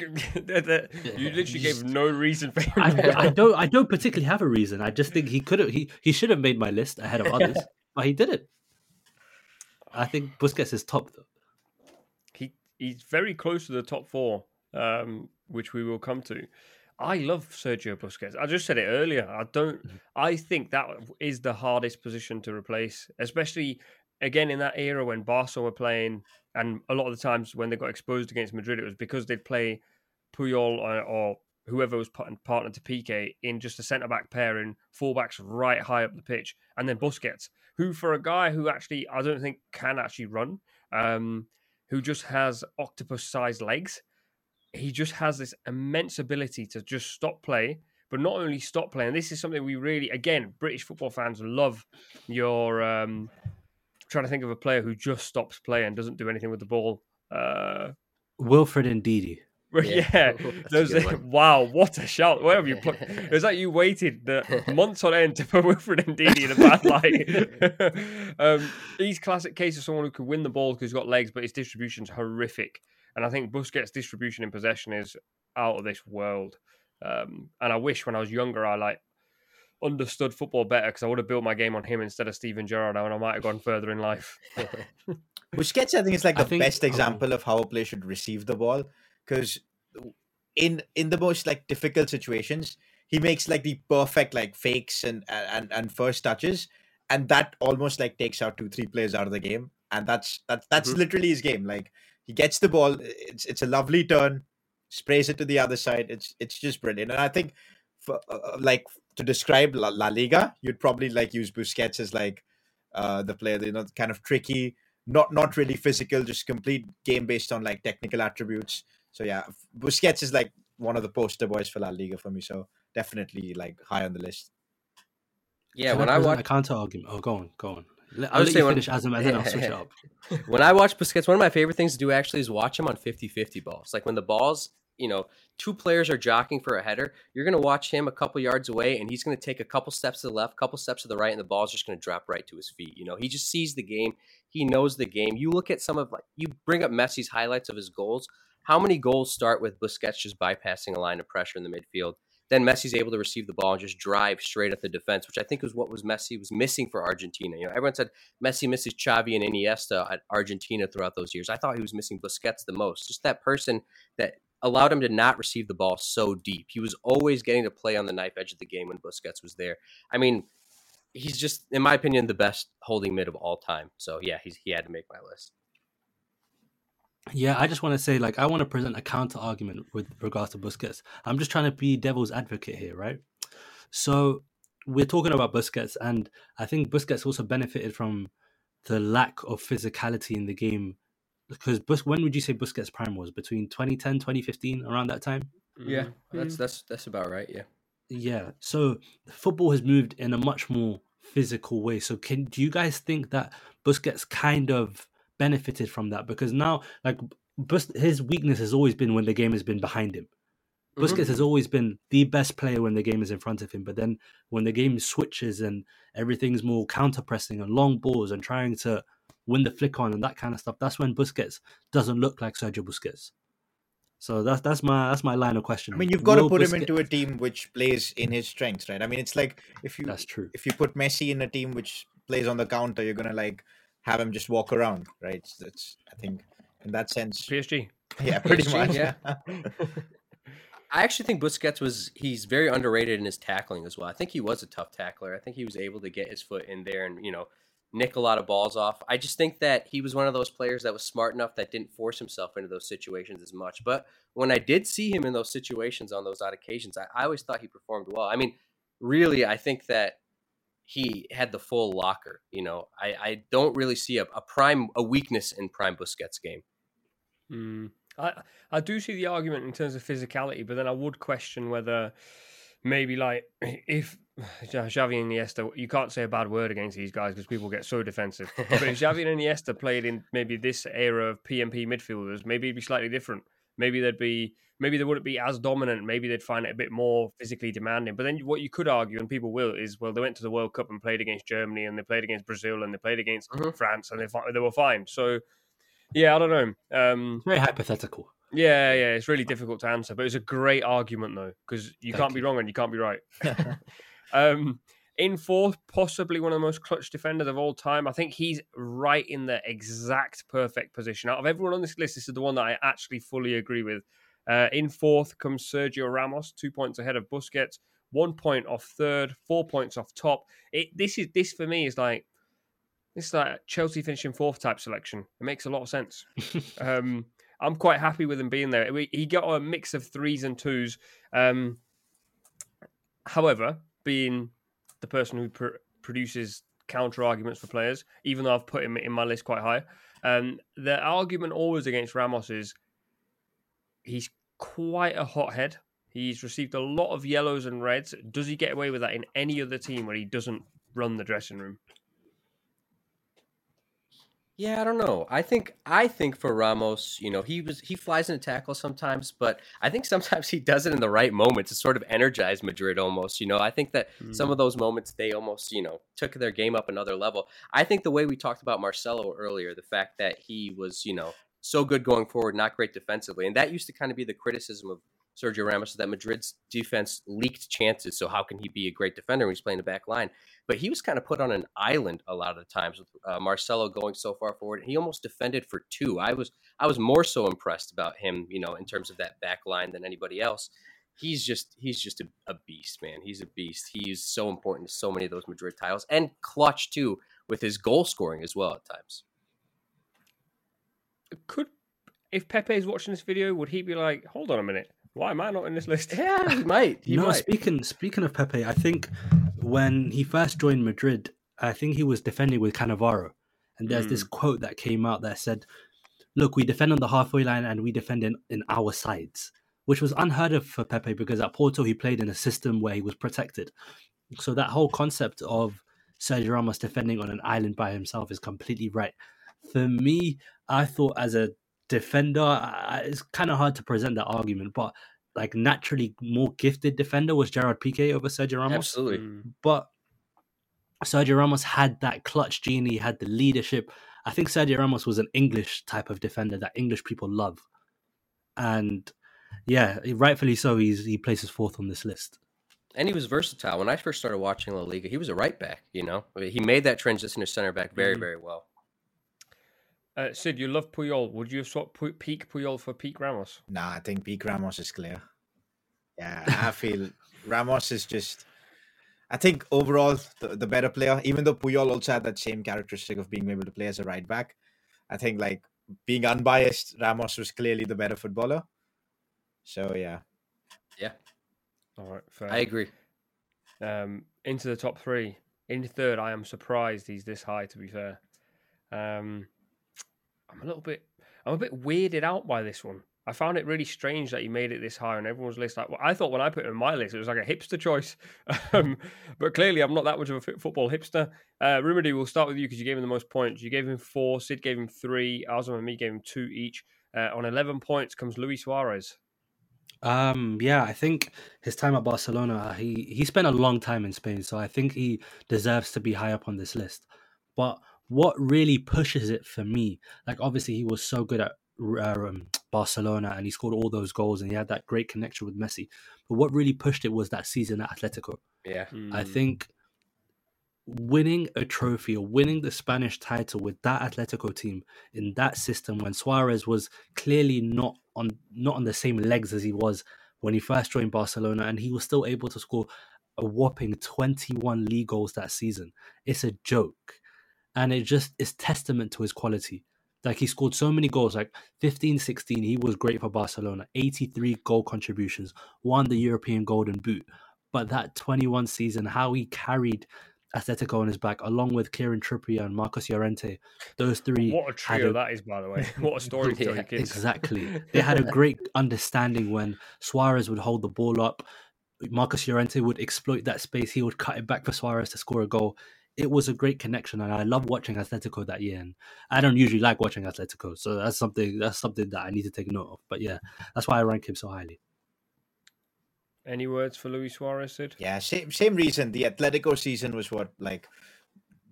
you literally gave no reason for him. I, I don't I don't particularly have a reason. I just think he could have he, he should have made my list ahead of others, but he didn't. I think Busquets is top though. he he's very close to the top four, um, which we will come to. I love Sergio Busquets. I just said it earlier. I don't. I think that is the hardest position to replace, especially again in that era when Barca were playing, and a lot of the times when they got exposed against Madrid, it was because they'd play Puyol or, or whoever was part- partner to Piqué in just a centre back pair and fullbacks right high up the pitch, and then Busquets, who for a guy who actually I don't think can actually run, um, who just has octopus sized legs. He just has this immense ability to just stop play, but not only stop play. And this is something we really, again, British football fans love. Your um, trying to think of a player who just stops play and doesn't do anything with the ball. Uh, Wilfred Ndidi. Yeah, Yeah. That's those, good wow, what a shout! Where have you put? It was like you waited the months on end to put Wilfred Ndidi in a bad light. um, he's classic case of someone who can win the ball because he's got legs, but his distribution's horrific. And I think Busquets' distribution in possession is out of this world. Um, and I wish when I was younger, I like understood football better because I would have built my game on him instead of Steven Gerrard, and I might have gone further in life. Busquets, I think, is like the think- best example of how a player should receive the ball because in in the most like difficult situations, he makes like the perfect like fakes and and and first touches, and that almost like takes out two three players out of the game, and that's that's that's Mhm. literally his game. Like he gets the ball, it's it's a lovely turn, sprays it to the other side. It's it's just brilliant, and I think for uh, uh, like to describe La, La Liga, you'd probably like use Busquets as like uh the player, you know, kind of tricky, not not really physical, just complete game based on like technical attributes. So yeah, Busquets is like one of the poster boys for La Liga for me. So definitely like high on the list. Yeah, Can when I present watch a counter argument, oh, go on, go on. Let, I I'll was saying you when- finish, Aazam, and then I'll switch up. when I watch Busquets, one of my favorite things to do actually is watch him on 50-50 balls. Like when the balls, you know, two players are jockeying for a header, you're going to watch him a couple yards away and he's going to take a couple steps to the left, couple steps to the right and the ball's just going to drop right to his feet. You know, he just sees the game. He knows the game. You look at some of like you bring up Messi's highlights of his goals. How many goals start with Busquets just bypassing a line of pressure in the midfield? Then Messi's able to receive the ball and just drive straight at the defense, which I think was what was Messi was missing for Argentina. You know, everyone said Messi misses Xavi and Iniesta at Argentina throughout those years. I thought he was missing Busquets the most. Just that person that allowed him to not receive the ball so deep. He was always getting to play on the knife edge of the game when Busquets was there. I mean, he's just, in my opinion, the best holding mid of all time. So yeah, he's he had to make my list. Yeah, I just want to say, like, I want to present a counter argument with regards to Busquets. I'm just trying to be devil's advocate here, right? So we're talking about Busquets, and I think Busquets also benefited from the lack of physicality in the game. Because Bus- when would you say Busquets' prime was? Between 2010, 2015, around that time? Yeah, Mm. that's that's that's about right. Yeah. Yeah. So football has moved in a much more physical way. So can do you guys think that Busquets kind of benefited from that? Because now, like, Bus- his weakness has always been when the game has been behind him. Mhm. Busquets has always been the best player when the game is in front of him. But then when the game switches and everything's more counter pressing and long balls and trying to win the flick on and that kind of stuff, that's when Busquets doesn't look like Sergio Busquets. So that's that's my that's my line of question. I mean, you've got to Will put him into a team which plays in his strengths, right? I mean, it's like if you That's true. if you put Messi in a team which plays on the counter, you're gonna like have him just walk around, right? That's I think in that sense, PSG. yeah, pretty PSG, much. yeah. I actually think Busquets was he's very underrated in his tackling as well. I think he was a tough tackler. I think he was able to get his foot in there and you know nick a lot of balls off. I just think that he was one of those players that was smart enough that didn't force himself into those situations as much. But when I did see him in those situations on those odd occasions, I, I always thought he performed well. I mean, really, I think that he had the full locker. You know, I, I don't really see a, a prime a weakness in prime Busquets game. Mm. I I do see the argument in terms of physicality, but then I would question whether maybe like if Xavi and Iniesta, you can't say a bad word against these guys because people get so defensive. but if Xavi and Iniesta played in maybe this era of PMP midfielders, maybe it'd be slightly different. Maybe they'd be maybe they wouldn't be as dominant. Maybe they'd find it a bit more physically demanding. But then what you could argue, and people will, is well, they went to the World Cup and played against Germany, and they played against Brazil, and they played against Mhm. France, and they they were fine. So yeah, I don't know. Um, It's very hypothetical. yeah, yeah, it's really difficult to answer, but it's a great argument though because you Thank can't be wrong and you can't be right. um, in fourth, possibly one of the most clutch defenders of all time. I think he's right in the exact perfect position. Out of everyone on this list, this is the one that I actually fully agree with. Uh, in fourth comes Sergio Ramos, two points ahead of Busquets, one point off third, four points off top. It this is this for me is like this is like Chelsea finishing fourth type selection. It makes a lot of sense. Um, I'm quite happy with him being there. He got a mix of threes and twos. Um, however, being the person who pr- produces counter arguments for players, even though I've put him in my list quite high, um, the argument always against Ramos is he's quite a hothead. He's received a lot of yellows and reds. Does he get away with that in any other team where he doesn't run the dressing room? Yeah, I don't know. I think I think for Ramos, you know, he was he flies in a tackle sometimes, but I think sometimes he does it in the right moments to sort of energize Madrid almost. You know, I think that some mm. of those moments they almost, you know, took their game up another level. I think the way we talked about Marcelo earlier, the fact that he was, you know, so good going forward, not great defensively, and that used to kind of be the criticism of Sergio Ramos that Madrid's defense leaked chances. So how can he be a great defender when he's playing the back line? But he was kind of put on an island a lot of the times with uh, Marcelo going so far forward. He almost defended for two. I was I was more so impressed about him, you know, in terms of that back line than anybody else. he's just he's just a, a beast, man. He's a beast. He's so important to so many of those Madrid titles and clutch too with his goal scoring as well at times. Could if Pepe is watching this video, would he be like, "Hold on a minute, why am I not in this list?" Yeah, he might. He no, might. speaking speaking of Pepe, I think when he first joined Madrid, I think he was defending with Cannavaro, and there's this hmm. quote that came out that said, "Look, we defend on the halfway line and we defend in, in our sides," which was unheard of for Pepe because at Porto he played in a system where he was protected. So that whole concept of Sergio Ramos defending on an island by himself is completely right. For me, I thought as a defender, it's kind of hard to present that argument, but like naturally more gifted defender was Gerard Piqué over Sergio Ramos. Absolutely. Mm. But Sergio Ramos had that clutch gene, he had the leadership. I think Sergio Ramos was an English type of defender that English people love. And yeah, rightfully so, he's he places fourth on this list. And he was versatile. When I first started watching La Liga, he was a right back. You know, he made that transition to center back very, Mhm. very well. Uh, Sid, you love Puyol. Would you have swapped Pu- peak Puyol for peak Ramos? Nah, I think Peak Ramos is clear. Yeah, I feel Ramos is just. I think overall the, the better player, even though Puyol also had that same characteristic of being able to play as a right back. I think like being unbiased, Ramos was clearly the better footballer. So yeah, yeah, All right, fair. I agree. um, into the top three. In third, I am surprised he's this high. To be fair, um, I'm a little bit, I'm a bit weirded out by this one. I found it really strange that he made it this high on everyone's list. Like, well, I thought when I put it on my list, it was like a hipster choice, um, but clearly I'm not that much of a football hipster. Uh, we'll start with you because you gave him the most points. You gave him four. Sid gave him three. Aazam and me gave him two each. Uh, on 11 points comes Luis Suarez. Um, yeah, I think his time at Barcelona, he he spent a long time in Spain, so I think he deserves to be high up on this list. But what really pushes it for me, like obviously he was so good at uh, um, Barcelona and he scored all those goals and he had that great connection with Messi. But what really pushed it was that season at Atletico. Yeah. I Mm. think winning a trophy or winning the Spanish title with that Atletico team in that system when Suarez was clearly not on not on the same legs as he was when he first joined Barcelona and he was still able to score a whopping 21 league goals that season. It's a joke. And it just is testament to his quality. Like he scored so many goals, like 15, 16, he was great for Barcelona. 83 goal contributions, won the European Golden Boot. But that 21 season, how he carried Atletico on his back, along with Kieran Trippier and Marcos Llorente, those three. What a trio that is, by the way. What a story to Yeah, kids. Exactly. They had a great understanding when Suarez would hold the ball up. Marcos Llorente would exploit that space. He would cut it back for Suarez to score a goal. It was a great connection, and I love watching Atletico that year. And I don't usually like watching Atletico, so that's something that's something that I need to take note of. But yeah, that's why I rank him so highly. Any words for Luis Suarez, Sid? yeah, same same reason. The Atletico season was what like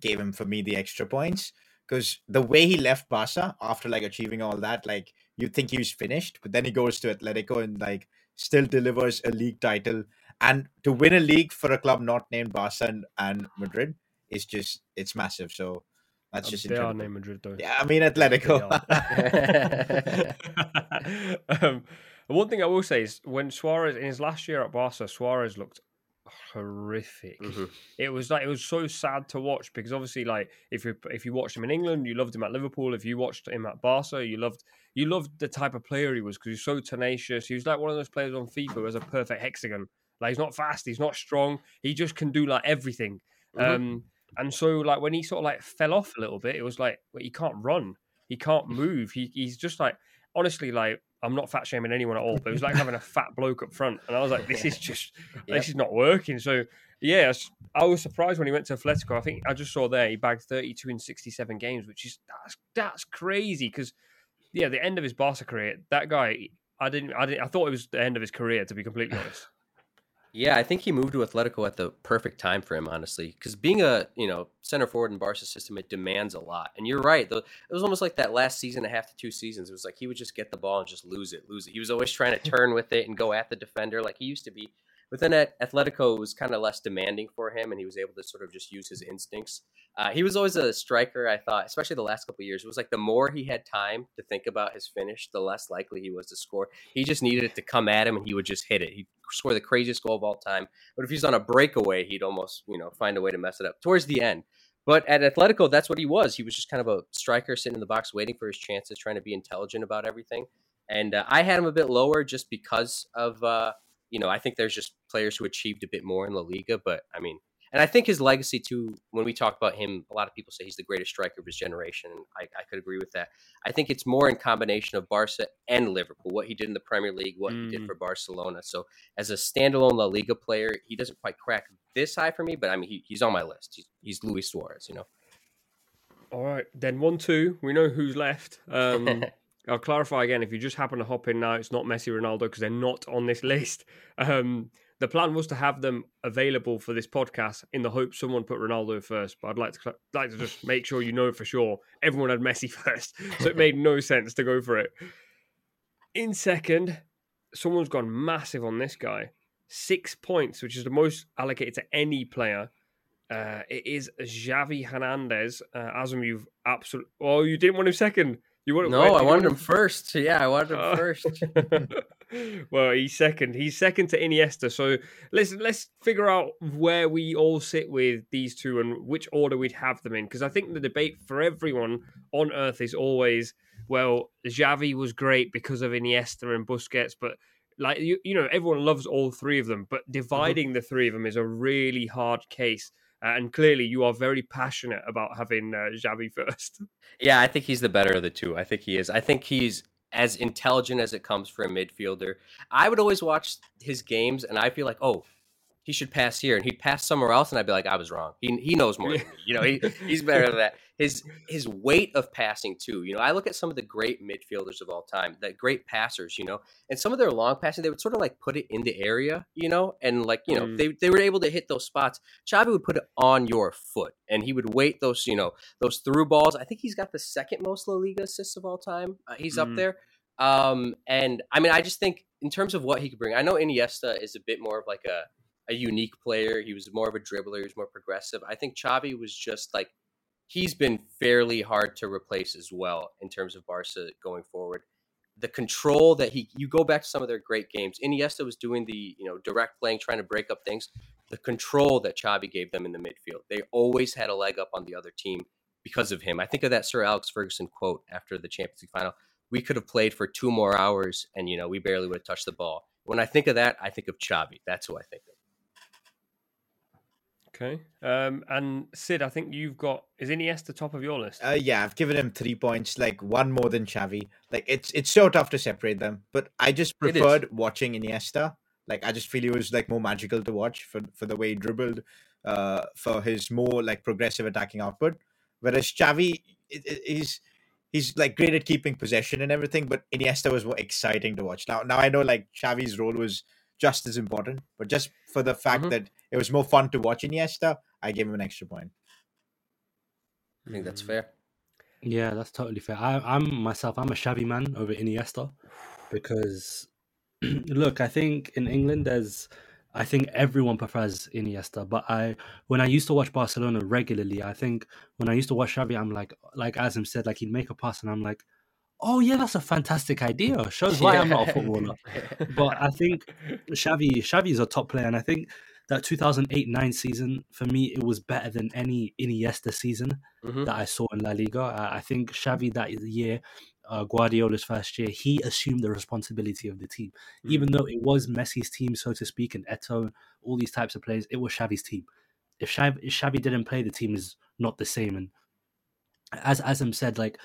gave him for me the extra points because the way he left Barca after like achieving all that, like you'd think he was finished, but then he goes to Atletico and like still delivers a league title. And to win a league for a club not named Barca and, and Madrid is just it's massive. So that's Um, just they are incredible. named Madrid, though. Yeah, I mean Atletico. um, one thing I will say is when Suarez in his last year at Barca, Suarez looked horrific. Mhm. It was like it was so sad to watch because obviously, like if you if you watched him in England, you loved him at Liverpool. If you watched him at Barca, you loved you loved the type of player he was because he's so tenacious. He was like one of those players on FIFA who has a perfect hexagon. Like he's not fast, he's not strong. He just can do like everything. Mhm. Um, and so like when he sort of like fell off a little bit, it was like well, he can't run, he can't mm. move. He he's just like honestly like I'm not fat shaming anyone at all, but it was like having a fat bloke up front, and I was like, this is just this is not working. So yeah, I was surprised when he went to Atletico. I think I just saw there he bagged 32 in 67 games, which is that's that's crazy because yeah, the end of his Barca career, that guy. I didn't, I didn't. I thought it was the end of his career, to be completely honest. Yeah, I think he moved to Atletico at the perfect time for him, honestly. Because being a you know center forward in Barca system, it demands a lot. And you're right; though, it was almost like that last season and a half to two seasons. It was like he would just get the ball and just lose it, lose it. He was always trying to turn with it and go at the defender like he used to be. But then at Atletico, was kind of less demanding for him, and he was able to sort of just use his instincts. Uh, he was always a striker, I thought, especially the last couple years. It was like the more he had time to think about his finish, the less likely he was to score. He just needed it to come at him, and he would just hit it. He'd score the craziest goal of all time. But if he's on a breakaway, he'd almost, you know, find a way to mess it up towards the end. But at Atletico, that's what he was. He was just kind of a striker sitting in the box, waiting for his chances, trying to be intelligent about everything. And uh, I had him a bit lower just because of, uh, you know, I think there's just players who achieved a bit more in La Liga. But I mean, and I think his legacy too. When we talk about him, a lot of people say he's the greatest striker of his generation. And I, I could agree with that. I think it's more in combination of Barca and Liverpool, what he did in the Premier League, what mm. he did mm. for Barcelona. So as a standalone La Liga player, he doesn't quite crack this high for me, but I mean, he, he's on my list. He's, he's Luis Suarez, you know. All right, then one, two. We know who's left. Um, I'll clarify again. If you just happen to hop in now, it's not Messi, Ronaldo because they're not on this list. Um, the plan was to have them available for this podcast in the hope someone put Ronaldo first. But I'd like to like to just make sure you know for sure everyone had Messi first, so it made no sense to go for it. In second, someone's gone massive on this guy six points, which is the most allocated to any player. Uh, it is Xavi Hernandez. Uh, you've absolutely. Oh, you didn't want him second. You wanted, no, I wanted him first. Yeah, I wanted him uh, first. well, he's second. He's second to Iniesta. So let's let's figure out where we all sit with these two and which order we'd have them in. Because I think the debate for everyone on Earth is always, well, Xavi was great because of Iniesta and Busquets, but like you, you know, everyone loves all three of them, but mm-hmm. dividing mm-hmm. the three of them is a really hard case. And clearly, you are very passionate about having uh, Xavi first. Yeah, I think he's the better of the two. I think he is. I think he's as intelligent as it comes for a midfielder. I would always watch his games, and I feel like, oh, he should pass here, and he'd pass somewhere else, and I'd be like, I was wrong. He he knows more than me. You know, he he's better than that. His his weight of passing too. You know, I look at some of the great midfielders of all time, that great passers. You know, and some of their long passing, they would sort of like put it in the area. You know, and like you know, mm. they they were able to hit those spots. Xavi would put it on your foot, and he would wait those you know those through balls. I think he's got the second most La Liga assists of all time. Uh, he's mm. up there. Um, and I mean, I just think in terms of what he could bring, I know Iniesta is a bit more of like a a unique player. He was more of a dribbler. He was more progressive. I think Xavi was just like he's been fairly hard to replace as well in terms of Barca going forward. The control that he you go back to some of their great games. Iniesta was doing the you know direct playing, trying to break up things. The control that Xavi gave them in the midfield, they always had a leg up on the other team because of him. I think of that Sir Alex Ferguson quote after the Champions League final. We could have played for two more hours, and you know we barely would have touched the ball. When I think of that, I think of Xavi. That's who I think of. Okay. Um, and Sid, I think you've got is Iniesta top of your list? Uh, yeah, I've given him three points, like one more than Xavi. Like it's it's so tough to separate them, but I just preferred watching Iniesta. Like I just feel he was like more magical to watch for for the way he dribbled, uh, for his more like progressive attacking output. Whereas Xavi, he's he's like great at keeping possession and everything, but Iniesta was more exciting to watch. Now, now I know like Xavi's role was just as important. But just for the fact mm-hmm. that it was more fun to watch Iniesta, I gave him an extra point. I think that's fair. Yeah, that's totally fair. I, am myself. I'm a Xavi man over Iniesta because, look, I think in England there's, I think everyone prefers Iniesta. But I, when I used to watch Barcelona regularly, I think when I used to watch Xavi, I'm like, like Aazam said, like he'd make a pass, and I'm like, oh yeah, that's a fantastic idea. Shows why yeah. I'm not a footballer. but I think Xavi Xavi is a top player, and I think that 2008-9 season for me it was better than any Iniesta season mm-hmm. that I saw in La Liga. I, I think Xavi that year. Uh, Guardiola's first year, he assumed the responsibility of the team, mm-hmm. even though it was Messi's team, so to speak, and Eto'o, all these types of players. It was Xavi's team. If Xavi, if Xavi didn't play, the team is not the same. And as Aazam said, like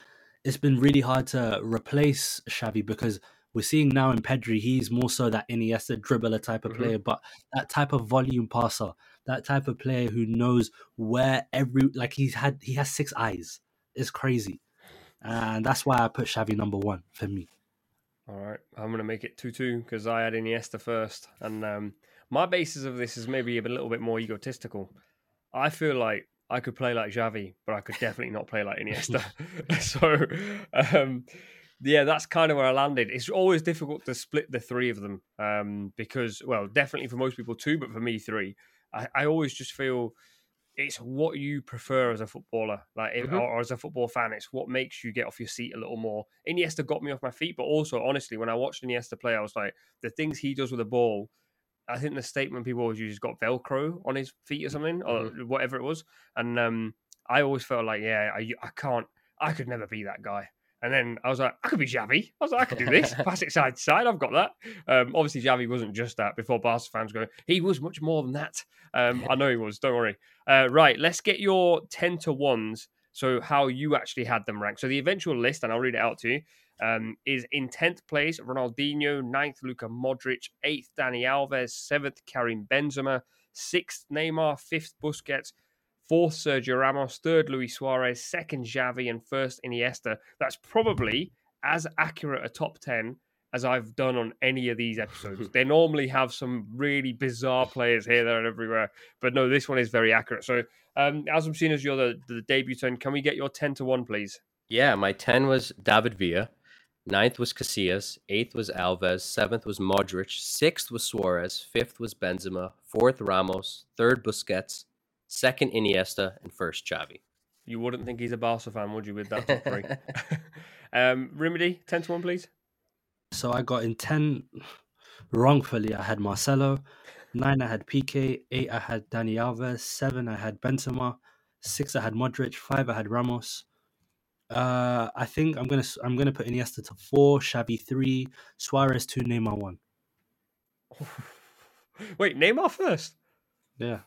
it's been really hard to replace Xavi because we're seeing now in Pedri, he's more so that Iniesta dribbler type of mm-hmm. player, but that type of volume passer, that type of player who knows where every like he's had he has six eyes. It's crazy, and that's why I put Xavi number one for me. All right, I'm gonna make it two two because I had Iniesta first, and um, my basis of this is maybe a little bit more egotistical. I feel like I could play like Xavi, but I could definitely not play like Iniesta. so um, yeah, that's kind of where I landed. It's always difficult to split the three of them um, because, well, definitely for most people two, but for me three. I, I always just feel it's what you prefer as a footballer, like Mhm. or, or as a football fan. It's what makes you get off your seat a little more. Iniesta got me off my feet, but also honestly, when I watched Iniesta play, I was like, the things he does with the ball. I think the statement people always use is got Velcro on his feet or something, or whatever it was. And um, I always felt like, yeah, I, I can't, I could never be that guy. And then I was like, I could be Xavi. I was like, I could do this. Pass it side to side. I've got that. Um, obviously, Xavi wasn't just that. Before Barca fans go, he was much more than that. Um, I know he was. Don't worry. Uh, right, let's get your ten to ones. So how you actually had them ranked. So the eventual list, and I'll read it out to you, um, is in tenth place Ronaldinho, ninth Luka Modric, eighth Dani Alves, seventh Karim Benzema, sixth Neymar, fifth Busquets, fourth Sergio Ramos, third Luis Suarez, second Xavi, and first Iniesta. That's probably as accurate a top 10 as I've done on any of these episodes. they normally have some really bizarre players here, there, and everywhere. But no, this one is very accurate. So, um, as I'm seeing as you're the, the debutant, can we get your 10 to 1, please? Yeah, my 10 was David Villa. Ninth was Casillas. Eighth was Alves. Seventh was Modric. Sixth was Suarez. Fifth was Benzema. Fourth, Ramos. Third, Busquets. Second, Iniesta. And first, Xavi. You wouldn't think he's a Barca fan, would you, with that top three? um, Rimedi, 10 to 1, please. So I got in 10 wrongfully. I had Marcelo. Nine, I had Piqué. Eight, I had Dani Alves. Seven, I had Benzema. Six, I had Modric. Five, I had Ramos. Uh, I think I'm gonna s- I'm gonna put Iniesta to four, Xavi three, Suarez two, Neymar one. Wait, Neymar first. Yeah,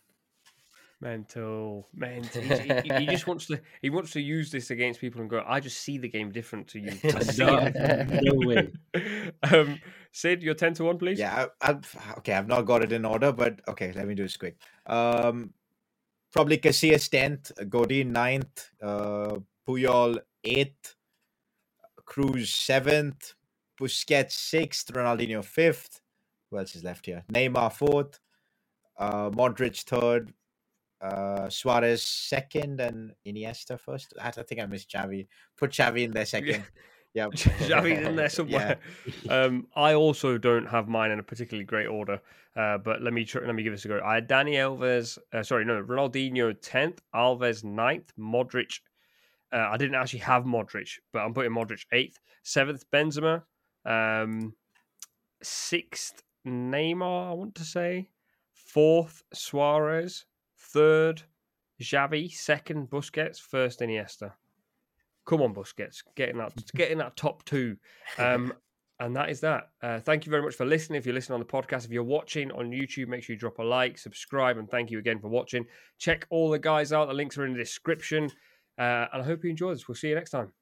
Mental, mental. He, he- he just wants to. He wants to use this against people and go. I just see the game different to you. No, no way. um, Sid, your ten to one, please. Yeah, I, I've okay. I've not got it in order, but okay, let me do this quick. Um, probably Casillas tenth, Godin ninth, uh, Puyol eighth, Kroos seventh, Busquets sixth, Ronaldinho fifth. Who else is left here? Neymar fourth, uh, Modric third, uh, Suarez second, and Iniesta first. I, I think I missed Xavi. Put Xavi in there second. Yeah, Xavi's in there Yeah. somewhere. Um, I also don't have mine in a particularly great order, uh, but let me tr- let me give this a go. I had Dani Alves, uh, sorry, no, Ronaldinho tenth, Alves 9th, Modric. Uh, I didn't actually have Modric, but I'm putting Modric eighth, seventh Benzema, um, sixth Neymar. I want to say fourth Suarez, third Xavi, second Busquets, first Iniesta. Come on, Busquets, getting that getting that top two. Um, and that is that. Uh, thank you very much for listening. If you're listening on the podcast, if you're watching on YouTube, make sure you drop a like, subscribe, and thank you again for watching. Check all the guys out. The links are in the description. Uh, and I hope you enjoy this. We'll see you next time.